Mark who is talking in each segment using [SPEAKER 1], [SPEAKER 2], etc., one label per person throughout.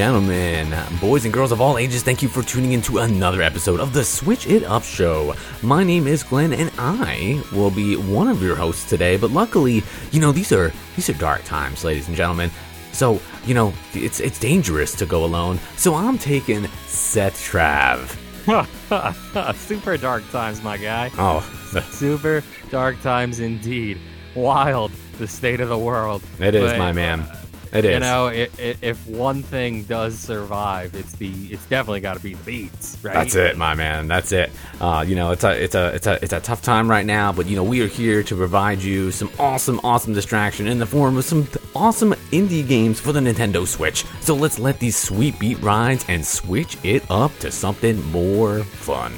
[SPEAKER 1] Gentlemen, boys and girls of all ages, thank you for tuning in to another episode of the Switch It Up Show. My name is Glenn and I will be one of your hosts today, but luckily, you know, these are these are dark times, ladies and gentlemen. So, you know, it's it's dangerous to go alone. So I'm taking Seth Trav.
[SPEAKER 2] Super dark times, my guy.
[SPEAKER 1] Oh,
[SPEAKER 2] Super dark times indeed. Wild, the state of the world.
[SPEAKER 1] it is
[SPEAKER 2] But,
[SPEAKER 1] my man. It is.
[SPEAKER 2] You know, i i if one thing does survive, it's the it's definitely got to be the beats, right?
[SPEAKER 1] That's it, my man. That's it. Uh, you know, it's a it's a it's a it's a tough time right now, but you know, we are here to provide you some awesome, awesome distraction in the form of some awesome indie games for the Nintendo Switch. So let's let these sweet beat rides and switch it up to something more fun.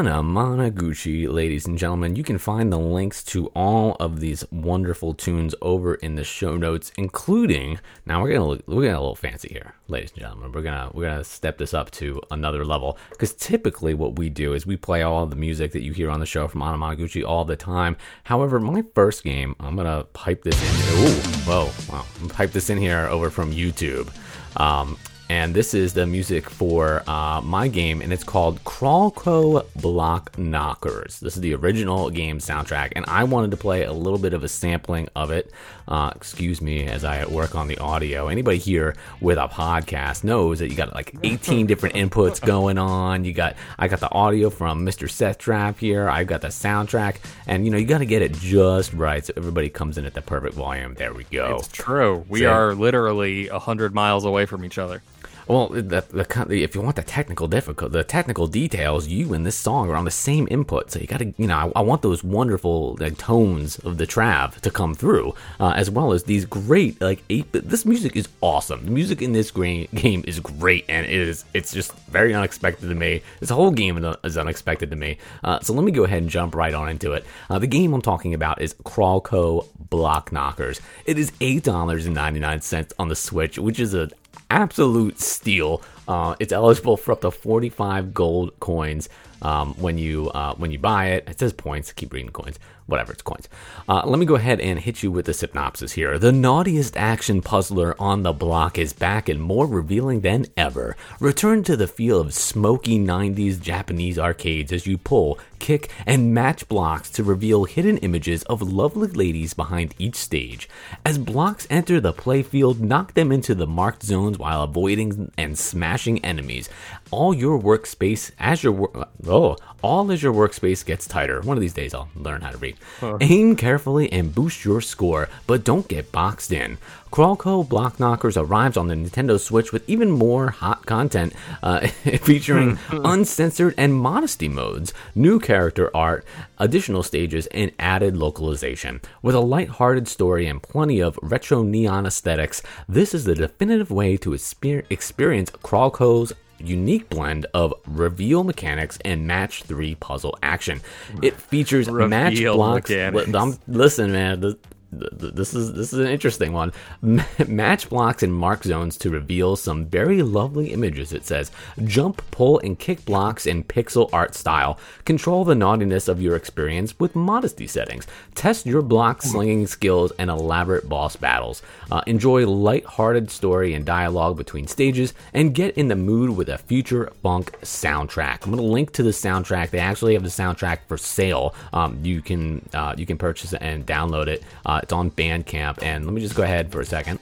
[SPEAKER 1] Anamanaguchi, ladies and gentlemen. You can find the links to all of these wonderful tunes over in the show notes, including now we're gonna look, we're gonna a little fancy here, ladies and gentlemen. We're gonna we're gonna step this up to another level because typically what we do is we play all the music that you hear on the show from Anamanaguchi all the time. However, my first game, I'm gonna pipe this in. Ooh, whoa, wow! I'm pipe this in here over from YouTube. Um, and this is the music for uh, my game, and it's called Crawlco Block Knockers. This is the original game soundtrack, and I wanted to play a little bit of a sampling of it. Uh, excuse me as I work on the audio. Anybody here with a podcast knows that you got like 18 different inputs going on. You got I got the audio from Mr. Seth Trav here. I've got the soundtrack, and you know you got to get it just right so everybody comes in at the perfect volume. There we go.
[SPEAKER 2] It's true. We
[SPEAKER 1] So-
[SPEAKER 2] are literally a hundred miles away from each other.
[SPEAKER 1] Well, the, the, if you want the technical difficult, the technical details, you and this song are on the same input, so you got to, you know, I, I want those wonderful like, tones of the trav to come through, uh, as well as these great like eight. This music is awesome. The music in this game is great, and it is it's just very unexpected to me. This whole game is unexpected to me. Uh, so let me go ahead and jump right on into it. Uh, the game I'm talking about is Crawlco Block Knockers. It is eight dollars and ninety nine cents on the Switch, which is a absolute steal. Uh, it's eligible for up to 45 gold coins um, when you uh, when you buy it. It says points. Keep reading coins. Whatever, it's coins. Uh, let me go ahead and hit you with the synopsis here. The naughtiest action puzzler on the block is back and more revealing than ever. Return to the feel of smoky 90s Japanese arcades as you pull, kick, and match blocks to reveal hidden images of lovely ladies behind each stage. As blocks enter the playfield, knock them into the marked zones while avoiding and smashing enemies. All your workspace as your wor- oh, all as your workspace gets tighter. One of these days I'll learn how to read. Aim carefully and boost your score, but don't get boxed in. Crawlco Block Knockers arrives on the Nintendo Switch with even more hot content, uh, featuring uncensored and modesty modes, new character art, additional stages, and added localization. With a light-hearted story and plenty of retro neon aesthetics, this is the definitive way to exper- experience Crawlco's unique blend of reveal mechanics and match three puzzle action. It features match blocks.
[SPEAKER 2] mechanics.
[SPEAKER 1] Listen, man. This, is this is an interesting one. Match blocks and mark zones to reveal some very lovely images. It says jump, pull, and kick blocks in pixel art style. Control the naughtiness of your experience with modesty settings. Test your block slinging skills and elaborate boss battles. Uh, enjoy light-hearted story and dialogue between stages, and get in the mood with a future funk soundtrack. I'm gonna link to the soundtrack. They actually have the soundtrack for sale. Um, you can uh, you can purchase it and download it. Uh, it's on Bandcamp. And let me just go ahead for a second.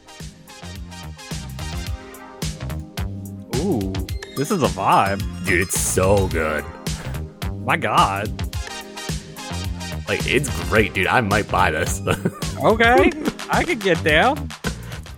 [SPEAKER 2] Ooh, this is a vibe.
[SPEAKER 1] Dude, it's so good.
[SPEAKER 2] My God.
[SPEAKER 1] Like it's great, dude. I might buy this.
[SPEAKER 2] Okay, I could get down.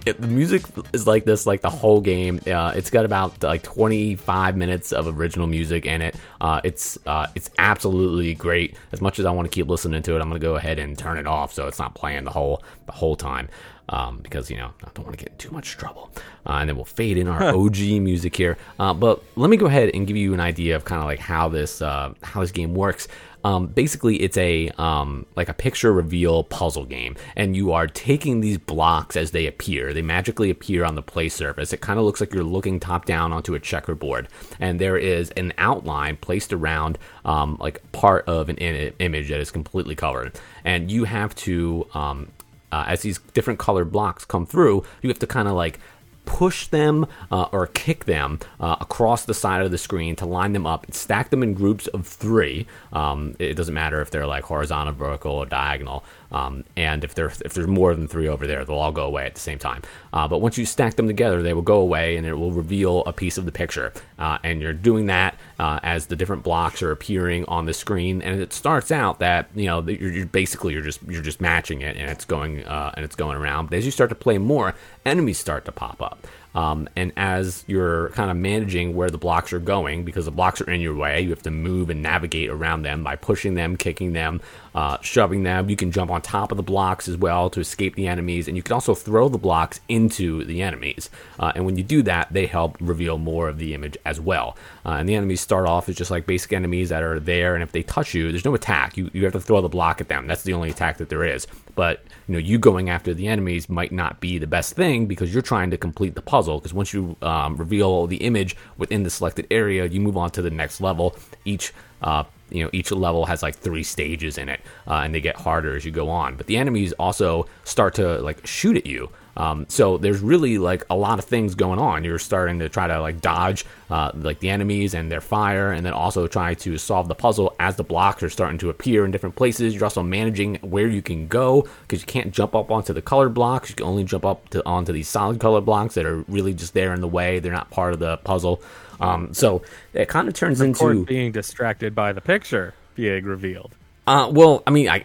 [SPEAKER 1] It, the music is like this like the whole game uh, it's got about like 25 minutes of original music in it uh, it's uh, it's absolutely great as much as i want to keep listening to it i'm gonna go ahead and turn it off so it's not playing the whole the whole time um, because you know I don't want to get in too much trouble. Uh, and then we'll fade in our OG music here. Uh, but let me go ahead and give you an idea of kind of like how this uh, how this game works. Um, basically, it's a um, like a picture reveal puzzle game, and you are taking these blocks as they appear. They magically appear on the play surface. It kind of looks like you're looking top down onto a checkerboard, and there is an outline placed around um, like part of an in- image that is completely covered, and you have to um, uh, as these different colored blocks come through, you have to kind of like push them uh, or kick them uh, across the side of the screen to line them up, stack them in groups of three. Um, it doesn't matter if they're like horizontal, vertical, or diagonal. Um, and if there's if there's more than three over there, they'll all go away at the same time. Uh, but once you stack them together, they will go away, and it will reveal a piece of the picture. Uh, and you're doing that uh, as the different blocks are appearing on the screen. And it starts out that you know you're, you're basically you're just you're just matching it, and it's going uh, and it's going around. But as you start to play more, enemies start to pop up. Um, and as you're kind of managing where the blocks are going, because the blocks are in your way, you have to move and navigate around them by pushing them, kicking them, uh, shoving them. You can jump on top of the blocks as well to escape the enemies, and you can also throw the blocks into the enemies. Uh, and when you do that, they help reveal more of the image as well. Uh, and the enemies start off as just like basic enemies that are there, and if they touch you, there's no attack. You, you have to throw the block at them. That's the only attack that there is. But you know, you going after the enemies might not be the best thing because you're trying to complete the puzzle. Because once you um, reveal the image within the selected area, you move on to the next level. Each uh, you know each level has like three stages in it uh, and they get harder as you go on. But the enemies also start to like shoot at you um, so there's really like a lot of things going on. You're starting to try to like dodge uh, like the enemies and their fire and then also try to solve the puzzle as the blocks are starting to appear in different places. You're also managing where you can go because you can't jump up onto the colored blocks. You can only jump up to onto these solid color blocks that are really just there in the way. They're not part of the puzzle. Um, so it kind of turns into
[SPEAKER 2] being distracted by the picture being revealed.
[SPEAKER 1] Uh, well, I mean, I,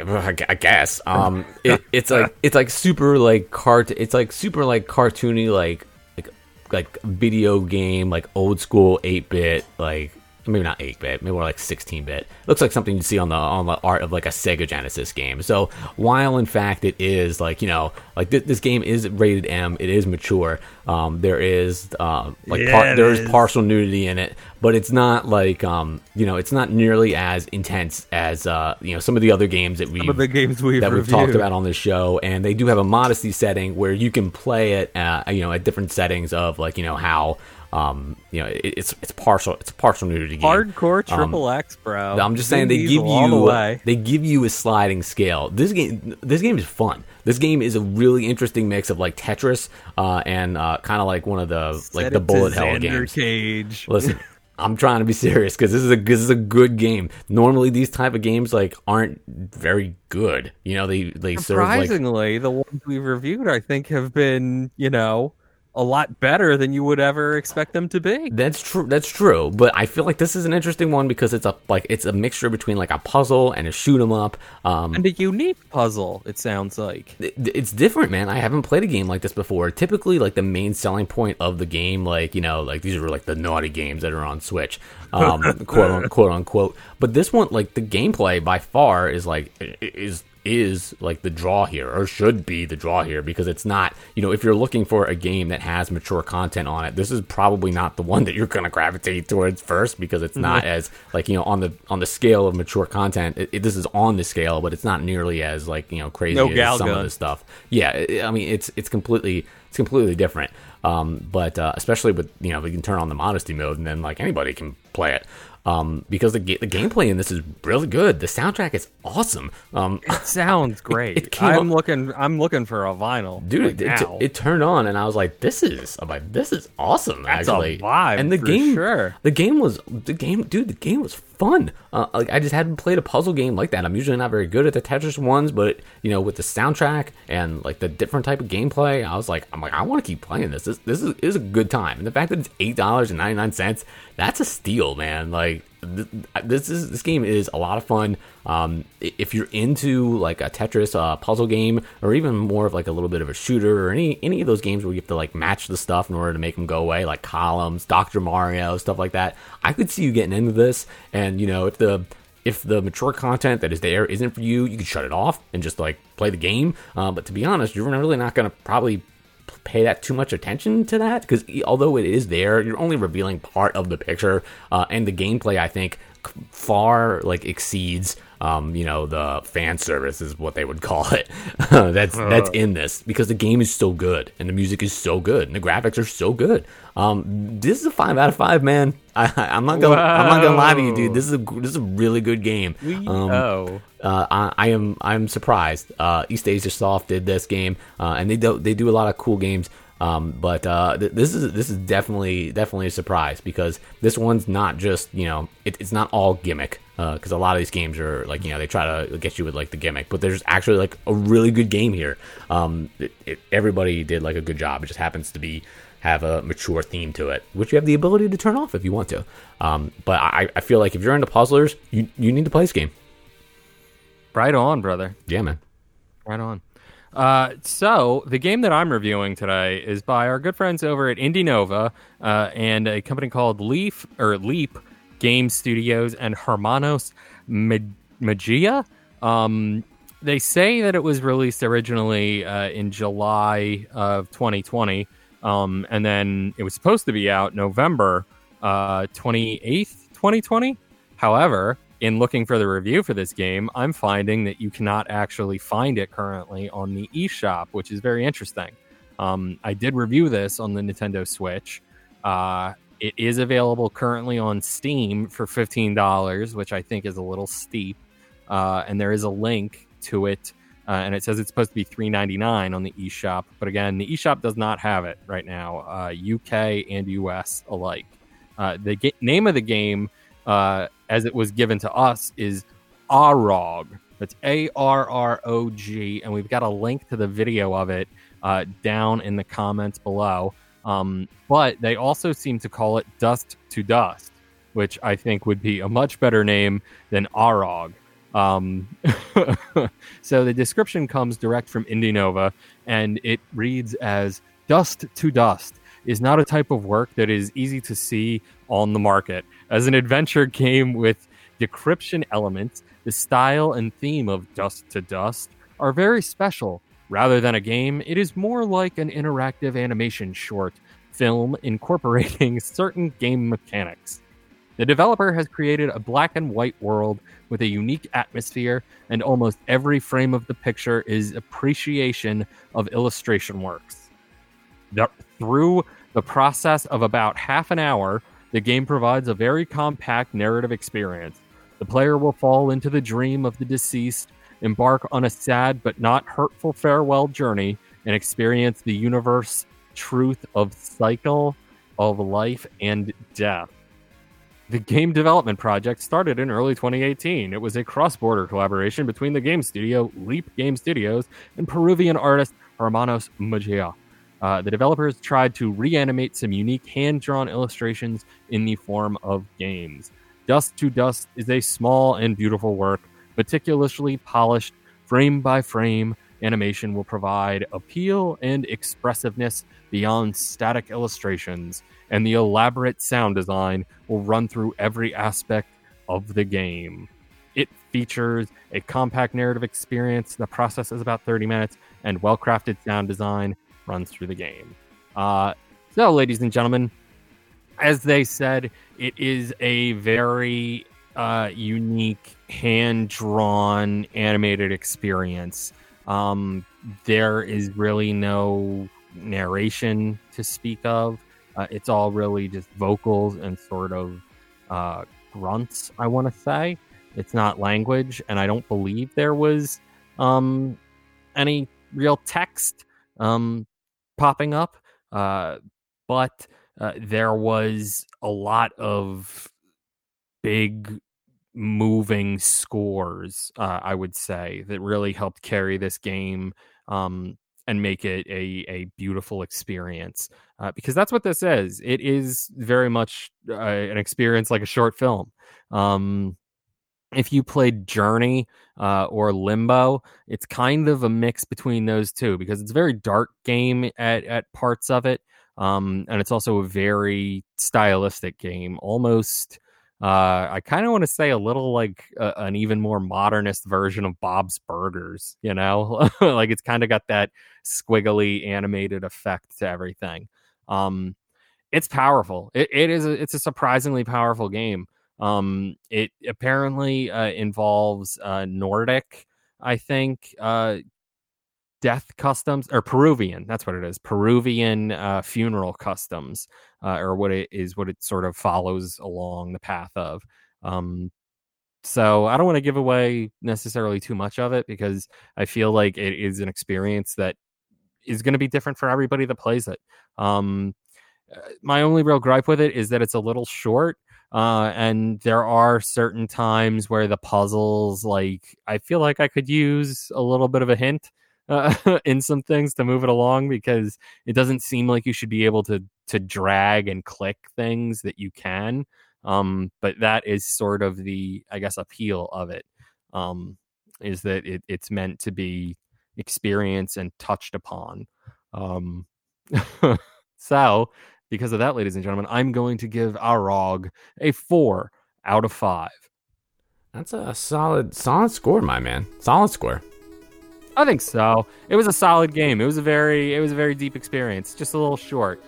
[SPEAKER 1] I guess um, it, it's like it's like super like cart. It's like super like cartoony, like like like video game, like old school eight bit, like maybe not 8 bit, maybe more like 16 bit. Looks like something you see on the on the art of like a Sega Genesis game. So while in fact it is like you know like th- this game is rated M, it is mature. Um, there is uh, like
[SPEAKER 2] Yeah,
[SPEAKER 1] par- there is
[SPEAKER 2] is.
[SPEAKER 1] partial nudity in it, but it's not like um you know it's not nearly as intense as uh you know some of the other games that we
[SPEAKER 2] Some of the games we've
[SPEAKER 1] that we've talked about on this show, and they do have a modesty setting where you can play it, uh, you know, at different settings of like you know how, um, you know, it, it's it's partial, it's partial nudity game.
[SPEAKER 2] Hardcore
[SPEAKER 1] Um,
[SPEAKER 2] triple X, bro.
[SPEAKER 1] I'm just saying they give
[SPEAKER 2] all the
[SPEAKER 1] you they give you a sliding scale. This game this game is fun. This game is a really interesting mix of like Tetris uh, and uh, kind of like one of the like the bullet hell games.
[SPEAKER 2] Cage.
[SPEAKER 1] Listen, I'm trying to be serious because this is a this is a good game. Normally, these type of games like aren't very good. You know, they they serve like
[SPEAKER 2] Surprisingly, the ones we've reviewed, I think, have been you know a lot better than you would ever expect them to be.
[SPEAKER 1] That's true. That's true. But I feel like this is an interesting one because it's a like it's a mixture between like a puzzle and a shoot 'em up. Um,
[SPEAKER 2] And a unique puzzle, it sounds like.
[SPEAKER 1] it- it's different, man. I haven't played a game like this before. Typically, like the main selling point of the game, like you know, like these are like the naughty games that are on Switch, um, quote unquote quote unquote. But this one, like the gameplay by far is like is is like the draw here or should be the draw here because it's not you know if you're looking for a game that has mature content on it this is probably not the one that you're going to gravitate towards first because it's not mm-hmm. as like you know on the on the scale of mature content it, it- this is on the scale but it's not nearly as like you know crazy
[SPEAKER 2] No
[SPEAKER 1] as some of this stuff. Yeah i I mean it's it's completely it's completely different. Um but uh, especially with you know we can turn on the modesty mode and then like anybody can play it. Um because the, ga- the gameplay in this is really good. The soundtrack is awesome. Um
[SPEAKER 2] It sounds great.
[SPEAKER 1] it came
[SPEAKER 2] I'm
[SPEAKER 1] up-
[SPEAKER 2] looking. I'm looking for a vinyl,
[SPEAKER 1] dude
[SPEAKER 2] like
[SPEAKER 1] it, it, it turned on and i was like this is i'm like this is awesome
[SPEAKER 2] That's a
[SPEAKER 1] actually.
[SPEAKER 2] vibe
[SPEAKER 1] and the game
[SPEAKER 2] sure.
[SPEAKER 1] the game was the game dude the game was fun. Uh, like i just hadn't played a puzzle game like that. I'm usually not very good at the tetris ones but you know with the soundtrack and like the different type of gameplay i was like i'm like i want to keep playing this this, this is, is a good time and the fact that it's eight dollars and 99 cents that's a steal man like th- this is this game is a lot of fun um, if you're into like a Tetris uh, puzzle game, or even more of like a little bit of a shooter, or any any of those games where you have to like match the stuff in order to make them go away, like columns, Doctor Mario, stuff like that, I could see you getting into this. And you know, if the if the mature content that is there isn't for you, you can shut it off and just like play the game. Uh, but to be honest, you're really not going to probably pay that too much attention to that? Because although it is there, you're only revealing part of the picture, uh, and the gameplay I think far like exceeds um, you know, the fan service is what they would call it. that's that's in this because the game is so good and the music is so good and the graphics are so good. Um, this is a five out of five, man. I, am not gonna I'm not gonna lie to you, dude. This is a this is a really good game. Um,
[SPEAKER 2] oh,
[SPEAKER 1] uh, I, I, am I'm surprised. Uh, East Asia Soft did this game, uh, and they do they do a lot of cool games. Um, but uh, th- this is this is definitely definitely a surprise because this one's not just you know it, it's not all gimmick because uh, a lot of these games are like you know they try to get you with like the gimmick, but there's actually like a really good game here. Um, it, it, everybody did like a good job. It just happens to be have a mature theme to it, which you have the ability to turn off if you want to. Um, but I, I feel like if you're into puzzlers, you you need to play this game.
[SPEAKER 2] Right on, brother.
[SPEAKER 1] Yeah, man.
[SPEAKER 2] Right on. Uh, so the game that I'm reviewing today is by our good friends over at Indie uh, and a company called Leaf or Leap Game Studios and Hermanos Magia. Um, they say that it was released originally uh, in July of 2020, um, and then it was supposed to be out November uh, 28th, 2020. However, in looking for the review for this game, I'm finding that you cannot actually find it currently on the eShop, which is very interesting. Um, I did review this on the Nintendo Switch. Uh, it is available currently on Steam for $15, which I think is a little steep. Uh, and there is a link to it, uh, and it says it's supposed to be $3.99 on the eShop. But again, the eShop does not have it right now, UK uh, and US alike. Uh, the name of the game uh, as it was given to us is Arrog. That's A R R O G, and we've got a link to the video of it uh, down in the comments below. Um, but they also seem to call it Dust to Dust, which I think would be a much better name than Arog. Um, so the description comes direct from Indie and it reads as Dust to Dust is not a type of work that is easy to see on the market. As an adventure game with decryption elements, the style and theme of Dust to Dust are very special. Rather than a game, it is more like an interactive animation short film incorporating certain game mechanics. The developer has created a black and white world with a unique atmosphere, and almost every frame of the picture is appreciation of illustration works. Through the process of about half an hour, the game provides a very compact narrative experience. The player will fall into the dream of the deceased, embark on a sad but not hurtful farewell journey, and experience the universe truth of cycle of life and death. The game development project started in early 2018. It was a cross border collaboration between the game studio, Leap Game Studios, and Peruvian artist Hermanos Magia. Uh, the developers tried to reanimate some unique hand drawn illustrations in the form of games. Dust to Dust is a small and beautiful work, meticulously polished, frame by frame. Animation will provide appeal and expressiveness beyond static illustrations, and the elaborate sound design will run through every aspect of the game. It features a compact narrative experience. The process is about 30 minutes and well crafted sound design runs through the game. Uh, so, ladies and gentlemen, as they said, it is a very uh, unique hand drawn animated experience. Um, there is really no narration to speak of. Uh, it's all really just vocals and sort of uh, grunts, I want to say. It's not language, and I don't believe there was um, any real text. Um, popping up, uh, but uh, there was a lot of big moving scores, uh, I would say, that really helped carry this game um, and make it a, a beautiful experience. Uh, because that's what this is. It is very much uh, an experience like a short film. Um, if you played Journey uh, or Limbo, it's kind of a mix between those two because it's a very dark game at, at parts of it. Um, and it's also a very stylistic game, almost Uh, I kind of want to say a little like a, an even more modernist version of Bob's Burgers, you know, like it's kind of got that squiggly animated effect to everything. Um, it's powerful. It, it is. A, it's a surprisingly powerful game. Um, it apparently uh, involves uh, Nordic, I think, uh, death customs or Peruvian. That's what it is. Peruvian uh, funeral customs, uh, or what it is, what it sort of follows along the path of. Um, so I don't want to give away necessarily too much of it because I feel like it is an experience that is going to be different for everybody that plays it. Um, uh, my only real gripe with it is that it's a little short. Uh, and there are certain times where the puzzles, like, I feel like I could use a little bit of a hint uh, in some things to move it along because it doesn't seem like you should be able to to drag and click things that you can. Um, but that is sort of the, I guess, appeal of it. Um, is that it, it's meant to be experienced and touched upon. Um, so, because of that, ladies and gentlemen, I'm going to give Arog a four out of five.
[SPEAKER 1] That's a solid, solid score, my man. Solid score.
[SPEAKER 2] I think so. It was a solid game. It was a very it was a very deep experience. Just a little short.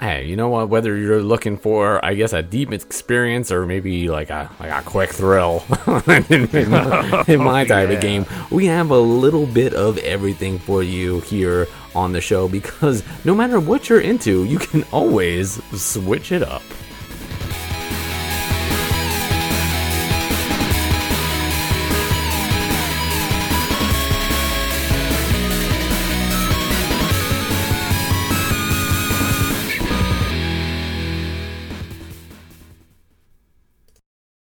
[SPEAKER 1] Hey, you know what? Whether you're looking for, I guess, a deep experience or maybe like a like a quick thrill in, in, my, in my type yeah. of game, we have a little bit of everything for you here on the show because no matter what you're into, you can always switch it up.